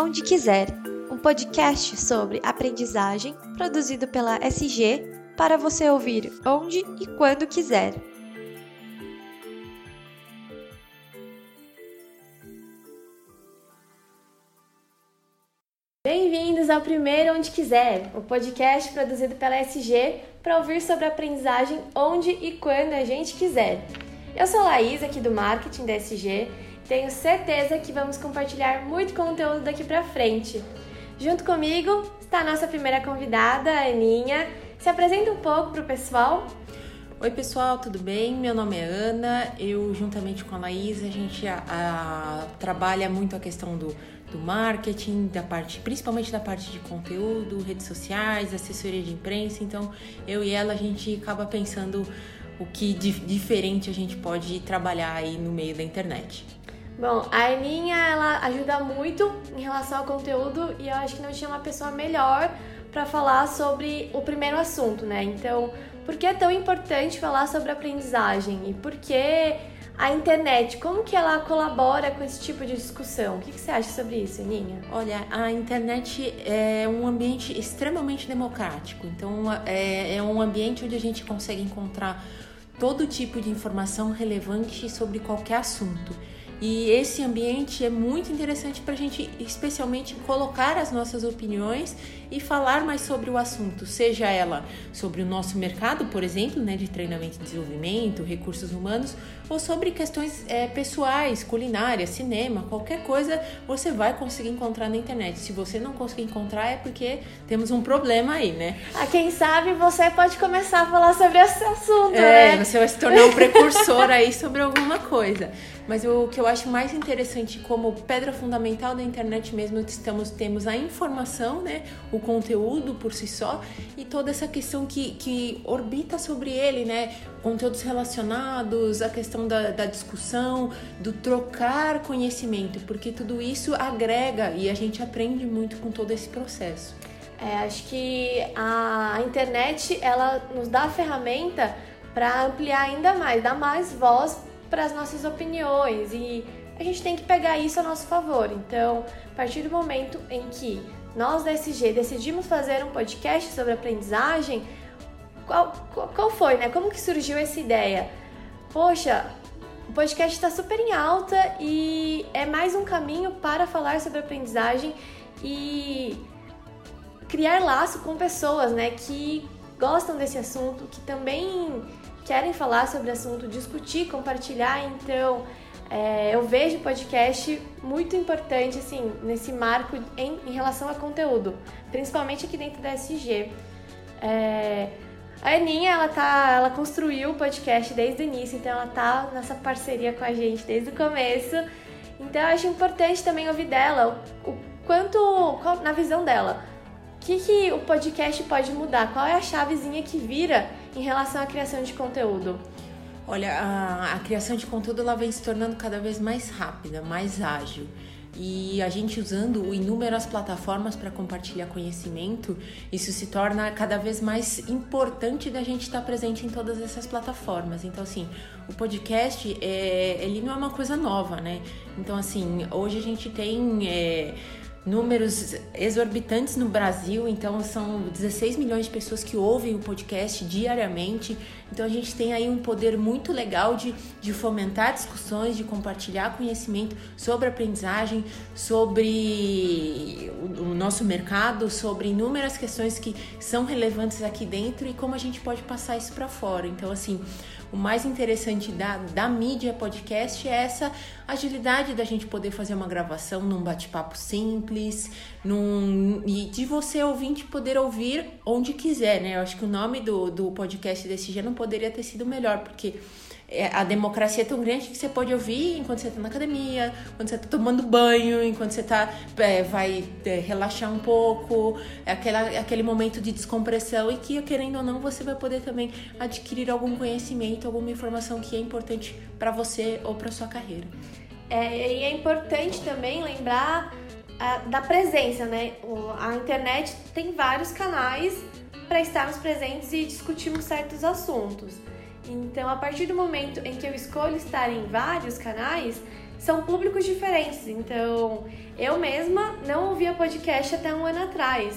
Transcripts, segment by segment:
Onde Quiser, um podcast sobre aprendizagem produzido pela SG para você ouvir onde e quando quiser. Bem-vindos ao primeiro Onde Quiser, o podcast produzido pela SG para ouvir sobre aprendizagem onde e quando a gente quiser. Eu sou Laís, aqui do marketing da SG, tenho certeza que vamos compartilhar muito conteúdo daqui para frente. Junto comigo está a nossa primeira convidada, a Aninha. Se apresenta um pouco para o pessoal. Oi pessoal, tudo bem? Meu nome é Ana. Eu, juntamente com a Laís, a gente a, a, trabalha muito a questão do, do marketing, da parte, principalmente da parte de conteúdo, redes sociais, assessoria de imprensa. Então, eu e ela a gente acaba pensando o que de diferente a gente pode trabalhar aí no meio da internet. Bom, a Aninha, ela ajuda muito em relação ao conteúdo e eu acho que não tinha uma pessoa melhor para falar sobre o primeiro assunto, né? Então, por que é tão importante falar sobre aprendizagem e por que a internet, como que ela colabora com esse tipo de discussão? O que, que você acha sobre isso, Aninha? Olha, a internet é um ambiente extremamente democrático, então é, é um ambiente onde a gente consegue encontrar todo tipo de informação relevante sobre qualquer assunto. E esse ambiente é muito interessante para a gente, especialmente, colocar as nossas opiniões e falar mais sobre o assunto, seja ela sobre o nosso mercado, por exemplo, né, de treinamento e desenvolvimento, recursos humanos, ou sobre questões é, pessoais, culinária, cinema, qualquer coisa você vai conseguir encontrar na internet. Se você não conseguir encontrar, é porque temos um problema aí, né? A ah, quem sabe você pode começar a falar sobre esse assunto, é, né? Você vai se tornar um precursor aí sobre alguma coisa. Mas o que eu acho mais interessante, como pedra fundamental da internet mesmo, estamos, temos a informação, né? O conteúdo por si só e toda essa questão que, que orbita sobre ele, né? Conteúdos relacionados, a questão da, da discussão, do trocar conhecimento, porque tudo isso agrega e a gente aprende muito com todo esse processo. É, acho que a internet ela nos dá a ferramenta para ampliar ainda mais, dar mais voz para as nossas opiniões e a gente tem que pegar isso a nosso favor. Então, a partir do momento em que nós da SG decidimos fazer um podcast sobre aprendizagem, qual, qual foi, né? Como que surgiu essa ideia? Poxa, o podcast está super em alta e é mais um caminho para falar sobre aprendizagem e criar laço com pessoas, né, que gostam desse assunto, que também querem falar sobre o assunto, discutir, compartilhar. Então, é, eu vejo podcast muito importante, assim, nesse marco em, em, relação a conteúdo, principalmente aqui dentro da SG. É, a Aninha, ela, tá, ela construiu o podcast desde o início, então ela tá nessa parceria com a gente desde o começo. Então eu acho importante também ouvir dela o, quanto, qual, na visão dela, o que, que o podcast pode mudar, qual é a chavezinha que vira em relação à criação de conteúdo? Olha, a, a, criação de conteúdo ela vem se tornando cada vez mais rápida, mais ágil. E a gente usando inúmeras plataformas para compartilhar conhecimento, isso se torna cada vez mais importante da gente estar presente em todas essas plataformas. Então, assim, o podcast, é, ele não é uma coisa nova, né? Então, assim, hoje a gente tem... É, números exorbitantes no Brasil, então são 16 milhões de pessoas que ouvem o podcast diariamente. Então a gente tem aí um poder muito legal de, de fomentar discussões, de compartilhar conhecimento sobre aprendizagem, sobre o, o nosso mercado, sobre inúmeras questões que são relevantes aqui dentro e como a gente pode passar isso para fora. Então assim, o mais interessante da, da mídia podcast é essa agilidade da gente poder fazer uma gravação num bate-papo simples, num, e de você ouvinte poder ouvir onde quiser, né? Eu acho que o nome do, do podcast desse dia não poderia ter sido melhor, porque é, a democracia é tão grande que você pode ouvir enquanto você está na academia, quando você está tomando banho, enquanto você tá, é, vai é, relaxar um pouco, é aquela, aquele momento de descompressão e que, querendo ou não, você vai poder também adquirir algum conhecimento, alguma informação que é importante para você ou para sua carreira. É, e é importante também lembrar a, da presença, né? A internet tem vários canais para estarmos presentes e discutirmos certos assuntos. Então, a partir do momento em que eu escolho estar em vários canais, são públicos diferentes. Então, eu mesma não ouvia podcast até um ano atrás.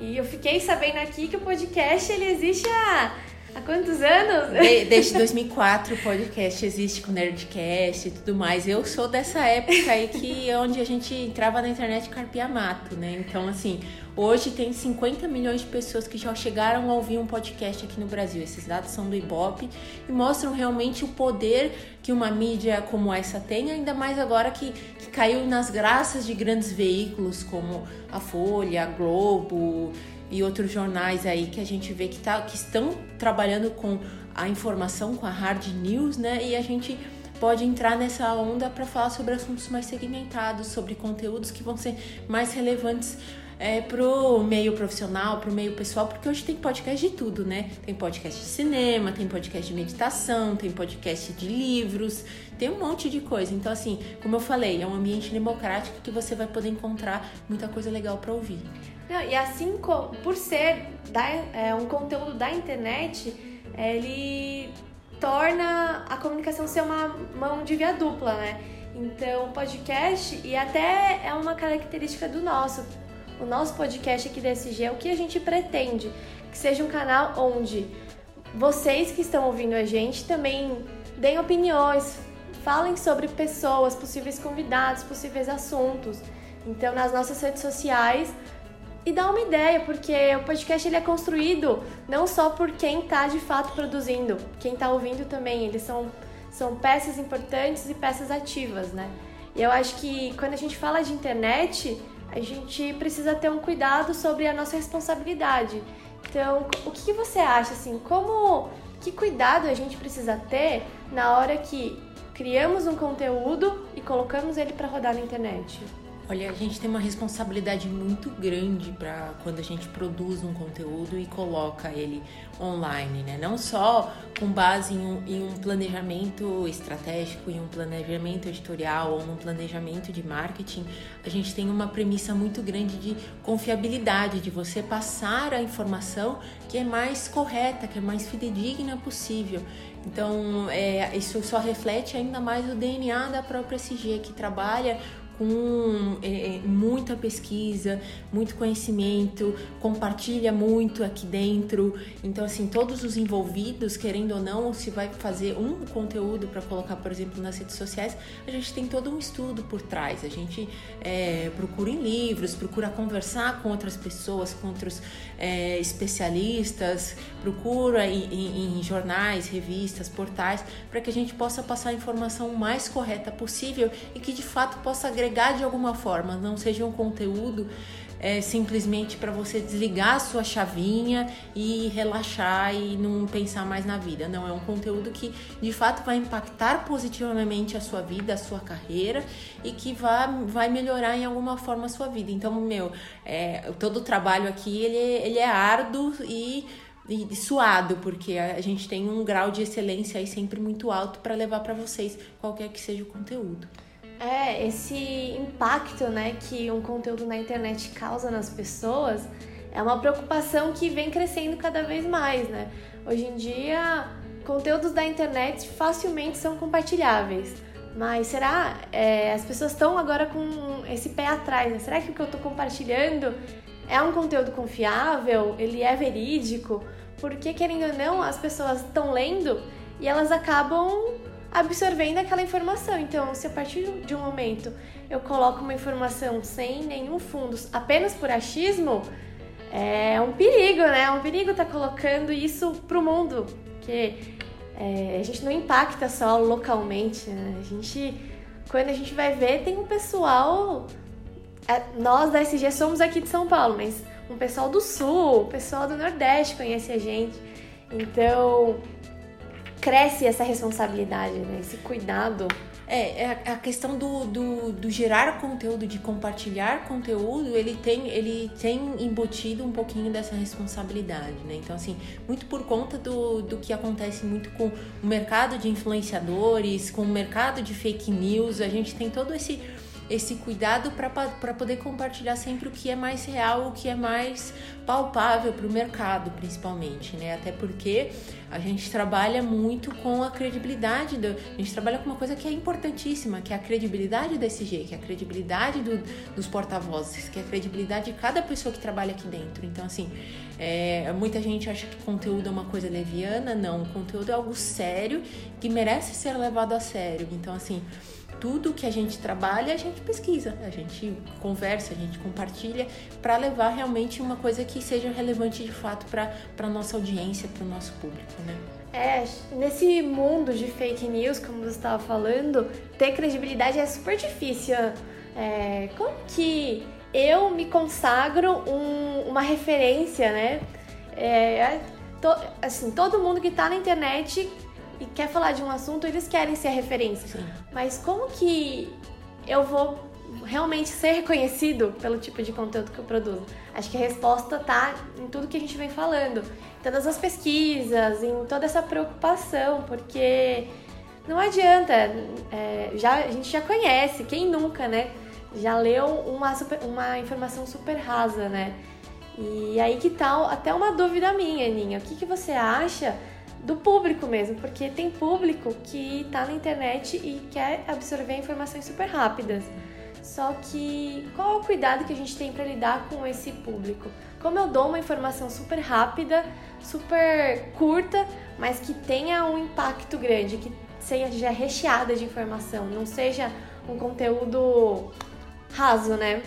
E eu fiquei sabendo aqui que o podcast ele existe há Há quantos anos? De, desde 2004 o podcast existe com Nerdcast e tudo mais. Eu sou dessa época aí que é onde a gente entrava na internet carpia mato, né? Então, assim, hoje tem 50 milhões de pessoas que já chegaram a ouvir um podcast aqui no Brasil. Esses dados são do Ibope e mostram realmente o poder que uma mídia como essa tem, ainda mais agora que, que caiu nas graças de grandes veículos como a Folha, a Globo e outros jornais aí que a gente vê que, tá, que estão trabalhando com a informação, com a hard news, né? E a gente pode entrar nessa onda para falar sobre assuntos mais segmentados, sobre conteúdos que vão ser mais relevantes é, pro meio profissional, pro meio pessoal, porque hoje tem podcast de tudo, né? Tem podcast de cinema, tem podcast de meditação, tem podcast de livros, tem um monte de coisa. Então, assim, como eu falei, é um ambiente democrático que você vai poder encontrar muita coisa legal para ouvir. Não, e assim como, por ser da, é, um conteúdo da internet, ele torna a comunicação ser uma mão de via dupla, né? Então, podcast, e até é uma característica do nosso, o nosso podcast aqui da SG, é o que a gente pretende, que seja um canal onde vocês que estão ouvindo a gente também deem opiniões, falem sobre pessoas, possíveis convidados, possíveis assuntos. Então, nas nossas redes sociais, e dá uma ideia, porque o podcast ele é construído não só por quem está de fato produzindo, quem está ouvindo também, eles são, são peças importantes e peças ativas, né? E eu acho que quando a gente fala de internet, a gente precisa ter um cuidado sobre a nossa responsabilidade. Então, o que você acha assim? Como que cuidado a gente precisa ter na hora que criamos um conteúdo e colocamos ele para rodar na internet? Olha, a gente tem uma responsabilidade muito grande para quando a gente produz um conteúdo e coloca ele online, né? Não só com base em um, em um planejamento estratégico, em um planejamento editorial ou num planejamento de marketing, a gente tem uma premissa muito grande de confiabilidade, de você passar a informação que é mais correta, que é mais fidedigna possível. Então, é, isso só reflete ainda mais o DNA da própria SG, que trabalha com é, é, muita pesquisa, muito conhecimento, compartilha muito aqui dentro. Então, assim, todos os envolvidos, querendo ou não, se vai fazer um conteúdo para colocar, por exemplo, nas redes sociais, a gente tem todo um estudo por trás. A gente é, procura em livros, procura conversar com outras pessoas, com outros é, especialistas, procura em, em, em jornais, revistas, portais, para que a gente possa passar a informação mais correta possível e que de fato possa agregar agregar de alguma forma, não seja um conteúdo é, simplesmente para você desligar a sua chavinha e relaxar e não pensar mais na vida. Não, é um conteúdo que de fato vai impactar positivamente a sua vida, a sua carreira e que vai, vai melhorar em alguma forma a sua vida. Então, meu, é, todo o trabalho aqui ele, ele é árduo e e suado, porque a gente tem um grau de excelência aí sempre muito alto para levar para vocês qualquer que seja o conteúdo. É, esse impacto né, que um conteúdo na internet causa nas pessoas é uma preocupação que vem crescendo cada vez mais, né? Hoje em dia, conteúdos da internet facilmente são compartilháveis. Mas será? É, as pessoas estão agora com esse pé atrás, né? Será que o que eu estou compartilhando é um conteúdo confiável? Ele é verídico? Porque, querendo ou não, as pessoas estão lendo e elas acabam absorvendo aquela informação. Então, se a partir de um momento eu coloco uma informação sem nenhum fundo, apenas por achismo, é um perigo, né? É um perigo estar tá colocando isso pro mundo, que é, a gente não impacta só localmente, né? A gente, quando a gente vai ver, tem um pessoal. É, nós da SG somos aqui de São Paulo, mas um pessoal do Sul, um pessoal do Nordeste conhece a gente. Então, cresce essa responsabilidade, né? Esse cuidado. É, é a questão do, do, do, gerar conteúdo, de compartilhar conteúdo, ele tem, ele tem embutido um pouquinho dessa responsabilidade, né? Então, assim, muito por conta do, do que acontece muito com o mercado de influenciadores, com o mercado de fake news, a gente tem todo esse esse cuidado para poder compartilhar sempre o que é mais real, o que é mais palpável para o mercado, principalmente, né? Até porque a gente trabalha muito com a credibilidade, do, a gente trabalha com uma coisa que é importantíssima, que é a credibilidade da SG, que é a credibilidade do, dos porta-vozes, que é a credibilidade de cada pessoa que trabalha aqui dentro. Então, assim, é, muita gente acha que conteúdo é uma coisa leviana, não, o conteúdo é algo sério que merece ser levado a sério. Então, assim, tudo que a gente trabalha, a gente pesquisa, a gente conversa, a gente compartilha para levar realmente uma coisa que seja relevante de fato para a nossa audiência, para o nosso público, né? É, nesse mundo de fake news, como você estava falando, ter credibilidade é super difícil. É, como que eu me consagro um, uma referência, né? É, to, assim, todo mundo que está na internet e quer falar de um assunto, eles querem ser referência. Sim. Mas como que eu vou realmente ser reconhecido pelo tipo de conteúdo que eu produzo? Acho que a resposta tá em tudo que a gente vem falando, em todas as pesquisas, em toda essa preocupação, porque não adianta, é, já, a gente já conhece, quem nunca, né? Já leu uma, super, uma informação super rasa, né? E aí que tal, até uma dúvida minha, Aninha, o que, que você acha do público mesmo, porque tem público que tá na internet e quer absorver informações super rápidas. Só que qual é o cuidado que a gente tem para lidar com esse público? Como eu dou uma informação super rápida, super curta, mas que tenha um impacto grande, que seja recheada de informação, não seja um conteúdo raso, né?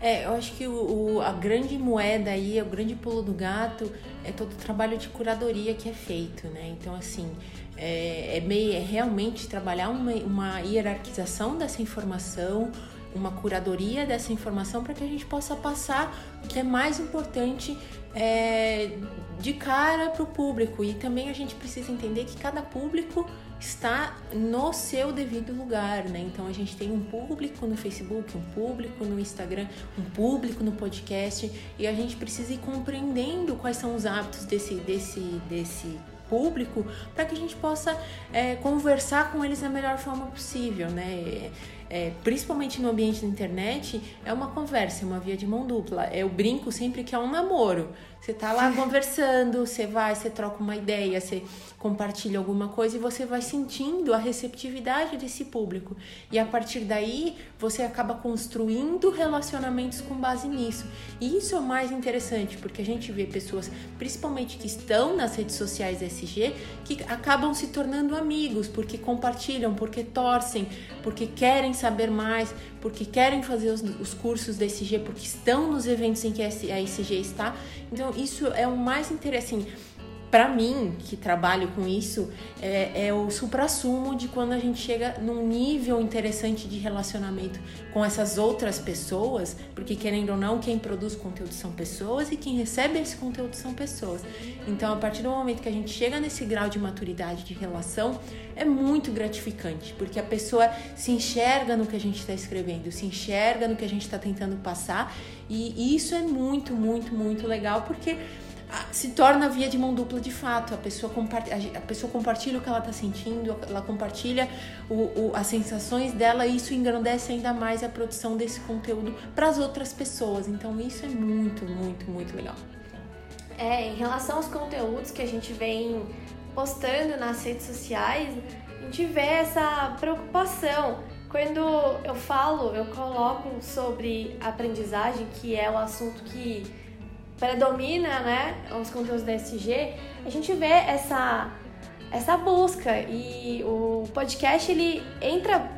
É, eu acho que o, o, a grande moeda aí, o grande pulo do gato é todo o trabalho de curadoria que é feito, né? Então, assim, é, é, meio, é realmente trabalhar uma, uma hierarquização dessa informação, uma curadoria dessa informação para que a gente possa passar o que é mais importante é, de cara para o público. E também a gente precisa entender que cada público está no seu devido lugar, né? Então a gente tem um público no Facebook, um público no Instagram, um público no podcast e a gente precisa ir compreendendo quais são os hábitos desse desse desse público para que a gente possa é, conversar com eles da melhor forma possível, né? É, principalmente no ambiente da internet, é uma conversa, é uma via de mão dupla. Eu brinco sempre que é um namoro. Você tá lá conversando, você vai, você troca uma ideia, você compartilha alguma coisa e você vai sentindo a receptividade desse público. E a partir daí, você acaba construindo relacionamentos com base nisso. E isso é o mais interessante, porque a gente vê pessoas, principalmente que estão nas redes sociais SG, que acabam se tornando amigos, porque compartilham, porque torcem, porque querem saber mais, porque querem fazer os, os cursos da SG, porque estão nos eventos em que a SG está. Então, isso é o mais interessante para mim, que trabalho com isso, é, é o supra-sumo de quando a gente chega num nível interessante de relacionamento com essas outras pessoas, porque querendo ou não, quem produz conteúdo são pessoas e quem recebe esse conteúdo são pessoas. Então, a partir do momento que a gente chega nesse grau de maturidade de relação, é muito gratificante, porque a pessoa se enxerga no que a gente está escrevendo, se enxerga no que a gente está tentando passar, e isso é muito, muito, muito legal, porque se torna via de mão dupla de fato. A pessoa, a pessoa compartilha o que ela está sentindo, ela compartilha o, o, as sensações dela e isso engrandece ainda mais a produção desse conteúdo para as outras pessoas. Então isso é muito, muito, muito legal. É, em relação aos conteúdos que a gente vem postando nas redes sociais, a gente vê essa preocupação. Quando eu falo, eu coloco sobre aprendizagem, que é o assunto que predomina, né, os conteúdos da SG, a gente vê essa essa busca e o podcast ele entra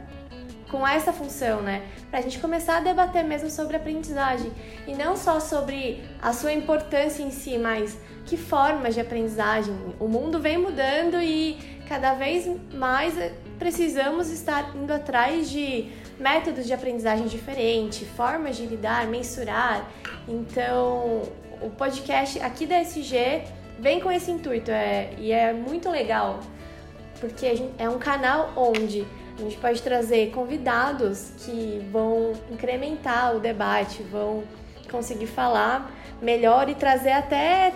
com essa função, né, para a gente começar a debater mesmo sobre aprendizagem e não só sobre a sua importância em si, mas que formas de aprendizagem. O mundo vem mudando e cada vez mais precisamos estar indo atrás de métodos de aprendizagem diferentes, formas de lidar, mensurar. Então, o podcast aqui da SG vem com esse intuito é, e é muito legal, porque gente, é um canal onde a gente pode trazer convidados que vão incrementar o debate, vão conseguir falar melhor e trazer até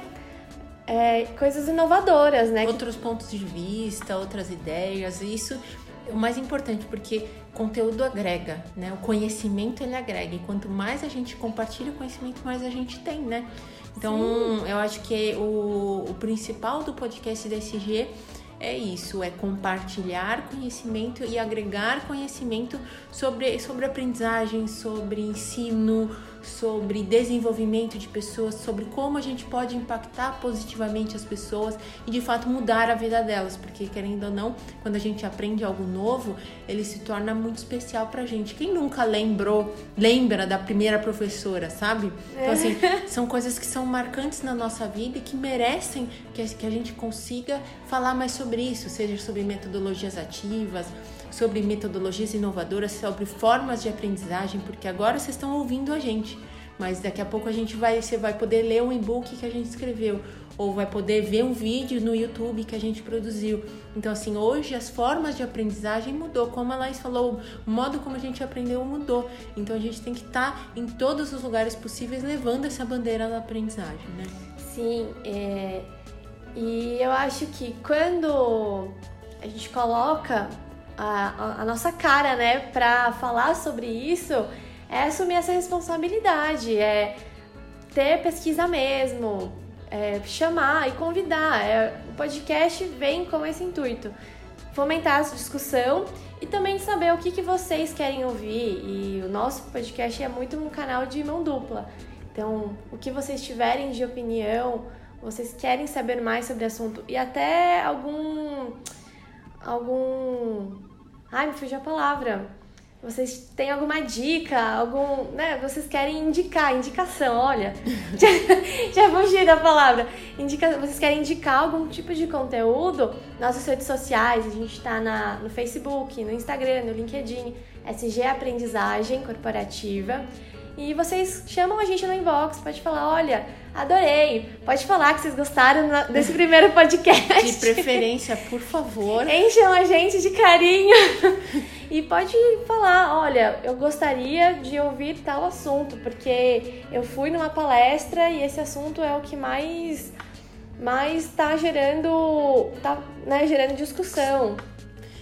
é, coisas inovadoras, né? Outros pontos de vista, outras ideias. Isso o mais importante, porque conteúdo agrega, né? O conhecimento ele agrega. E quanto mais a gente compartilha o conhecimento, mais a gente tem, né? Então, Sim. eu acho que o, o principal do podcast da SG é isso, é compartilhar conhecimento e agregar conhecimento sobre, sobre aprendizagem, sobre ensino, sobre desenvolvimento de pessoas, sobre como a gente pode impactar positivamente as pessoas e de fato mudar a vida delas, porque querendo ou não, quando a gente aprende algo novo, ele se torna muito especial pra gente. Quem nunca lembrou, lembra da primeira professora, sabe? Então assim, são coisas que são marcantes na nossa vida e que merecem que a gente consiga falar mais sobre isso, seja sobre metodologias ativas, sobre metodologias inovadoras, sobre formas de aprendizagem, porque agora vocês estão ouvindo a gente, mas daqui a pouco a gente vai, você vai poder ler um e-book que a gente escreveu ou vai poder ver um vídeo no YouTube que a gente produziu. Então assim, hoje as formas de aprendizagem mudou, como a Laís falou, o modo como a gente aprendeu mudou. Então a gente tem que estar tá em todos os lugares possíveis levando essa bandeira da aprendizagem, né? Sim, é... e eu acho que quando a gente coloca a, a nossa cara, né, para falar sobre isso, é assumir essa responsabilidade, é ter pesquisa mesmo, é chamar e convidar. É, o podcast vem com esse intuito, fomentar essa discussão e também saber o que, que vocês querem ouvir. E o nosso podcast é muito um canal de mão dupla. Então, o que vocês tiverem de opinião, vocês querem saber mais sobre o assunto e até algum algum Ai, me fugiu a palavra. Vocês têm alguma dica, algum, né? Vocês querem indicar, indicação, olha. já, já fugi da palavra. Indica, vocês querem indicar algum tipo de conteúdo? Nossas redes sociais, a gente está no Facebook, no Instagram, no LinkedIn, SG Aprendizagem Corporativa. E vocês chamam a gente no inbox, pode falar, olha, adorei. Pode falar que vocês gostaram desse primeiro podcast. De preferência, por favor. Encham a gente de carinho. E pode falar, olha, eu gostaria de ouvir tal assunto, porque eu fui numa palestra e esse assunto é o que mais mais está gerando, tá, né, gerando discussão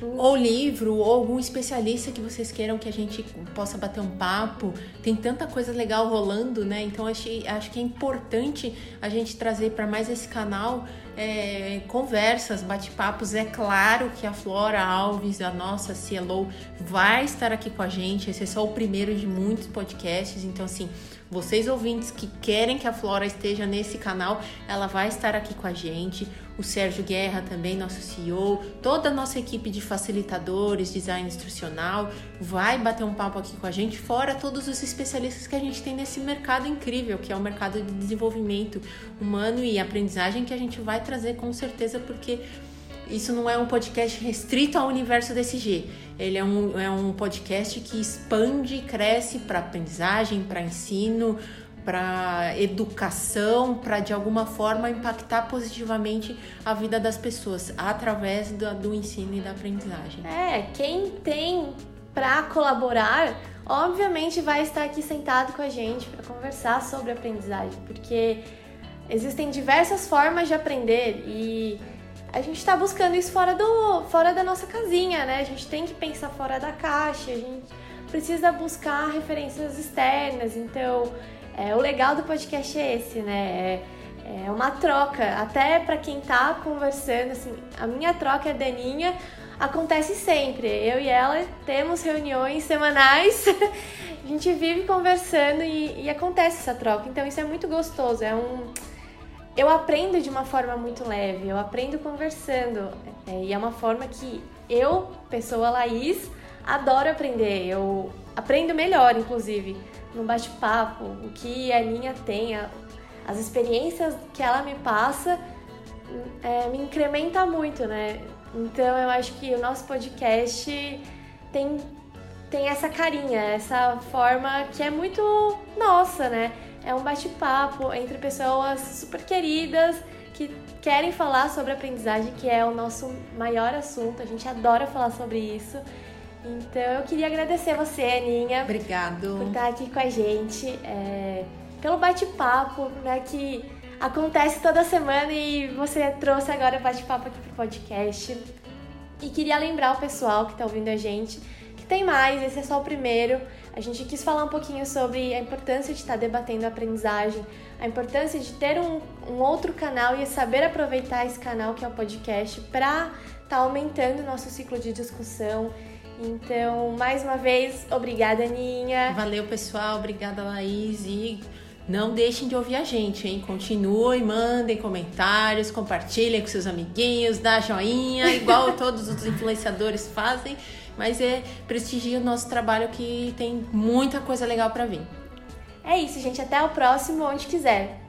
ou livro, ou algum especialista que vocês queiram que a gente possa bater um papo. Tem tanta coisa legal rolando, né? Então achei, acho que é importante a gente trazer para mais esse canal é, conversas, bate-papos. É claro que a Flora Alves, a nossa CLO, vai estar aqui com a gente. Esse é só o primeiro de muitos podcasts. Então, assim, vocês ouvintes que querem que a Flora esteja nesse canal, ela vai estar aqui com a gente o Sérgio Guerra também, nosso CEO, toda a nossa equipe de facilitadores, design instrucional, vai bater um papo aqui com a gente, fora todos os especialistas que a gente tem nesse mercado incrível, que é o mercado de desenvolvimento humano e aprendizagem, que a gente vai trazer com certeza, porque isso não é um podcast restrito ao universo DSG. Ele é um, é um podcast que expande e cresce para aprendizagem, para ensino, para educação, para de alguma forma impactar positivamente a vida das pessoas através do, do ensino e da aprendizagem. É, quem tem para colaborar, obviamente vai estar aqui sentado com a gente para conversar sobre aprendizagem, porque existem diversas formas de aprender e a gente está buscando isso fora do fora da nossa casinha, né? A gente tem que pensar fora da caixa, a gente precisa buscar referências externas, então é, o legal do podcast é esse, né? É, é uma troca, até para quem tá conversando, assim, a minha troca é daninha, acontece sempre. Eu e ela temos reuniões semanais, a gente vive conversando e, e, acontece essa troca. Então isso é muito gostoso, é um. Eu aprendo de uma forma muito leve, eu aprendo conversando. É, e é uma forma que eu, pessoa Laís, adoro aprender. Eu aprendo melhor, inclusive no bate-papo, o que a Aninha tem, as experiências que ela me passa, é, me incrementa muito, né? Então eu acho que o nosso podcast tem, tem essa carinha, essa forma que é muito nossa, né? É um bate-papo entre pessoas super queridas que querem falar sobre aprendizagem, que é o nosso maior assunto. A gente adora falar sobre isso. Então eu queria agradecer você, Aninha. Obrigado. Por estar aqui com a gente. É, pelo bate-papo, né? Que acontece toda semana e você trouxe agora o bate-papo aqui pro podcast. E queria lembrar o pessoal que está ouvindo a gente que tem mais, esse é só o primeiro. A gente quis falar um pouquinho sobre a importância de estar tá debatendo a aprendizagem, a importância de ter um, um outro canal e saber aproveitar esse canal que é o podcast para estar tá aumentando o nosso ciclo de discussão. Então, mais uma vez, obrigada, Aninha. Valeu, pessoal. Obrigada, Laís. E não deixem de ouvir a gente, hein? Continuem, mandem comentários, compartilhem com seus amiguinhos, dá joinha, igual todos os influenciadores fazem. Mas é prestigia o nosso trabalho que tem muita coisa legal para vir. É isso, gente. Até o próximo, onde quiser.